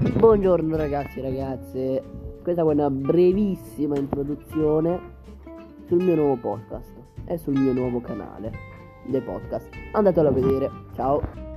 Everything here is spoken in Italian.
Buongiorno ragazzi e ragazze, questa è una brevissima introduzione sul mio nuovo podcast e sul mio nuovo canale dei podcast. Andatelo a vedere, ciao!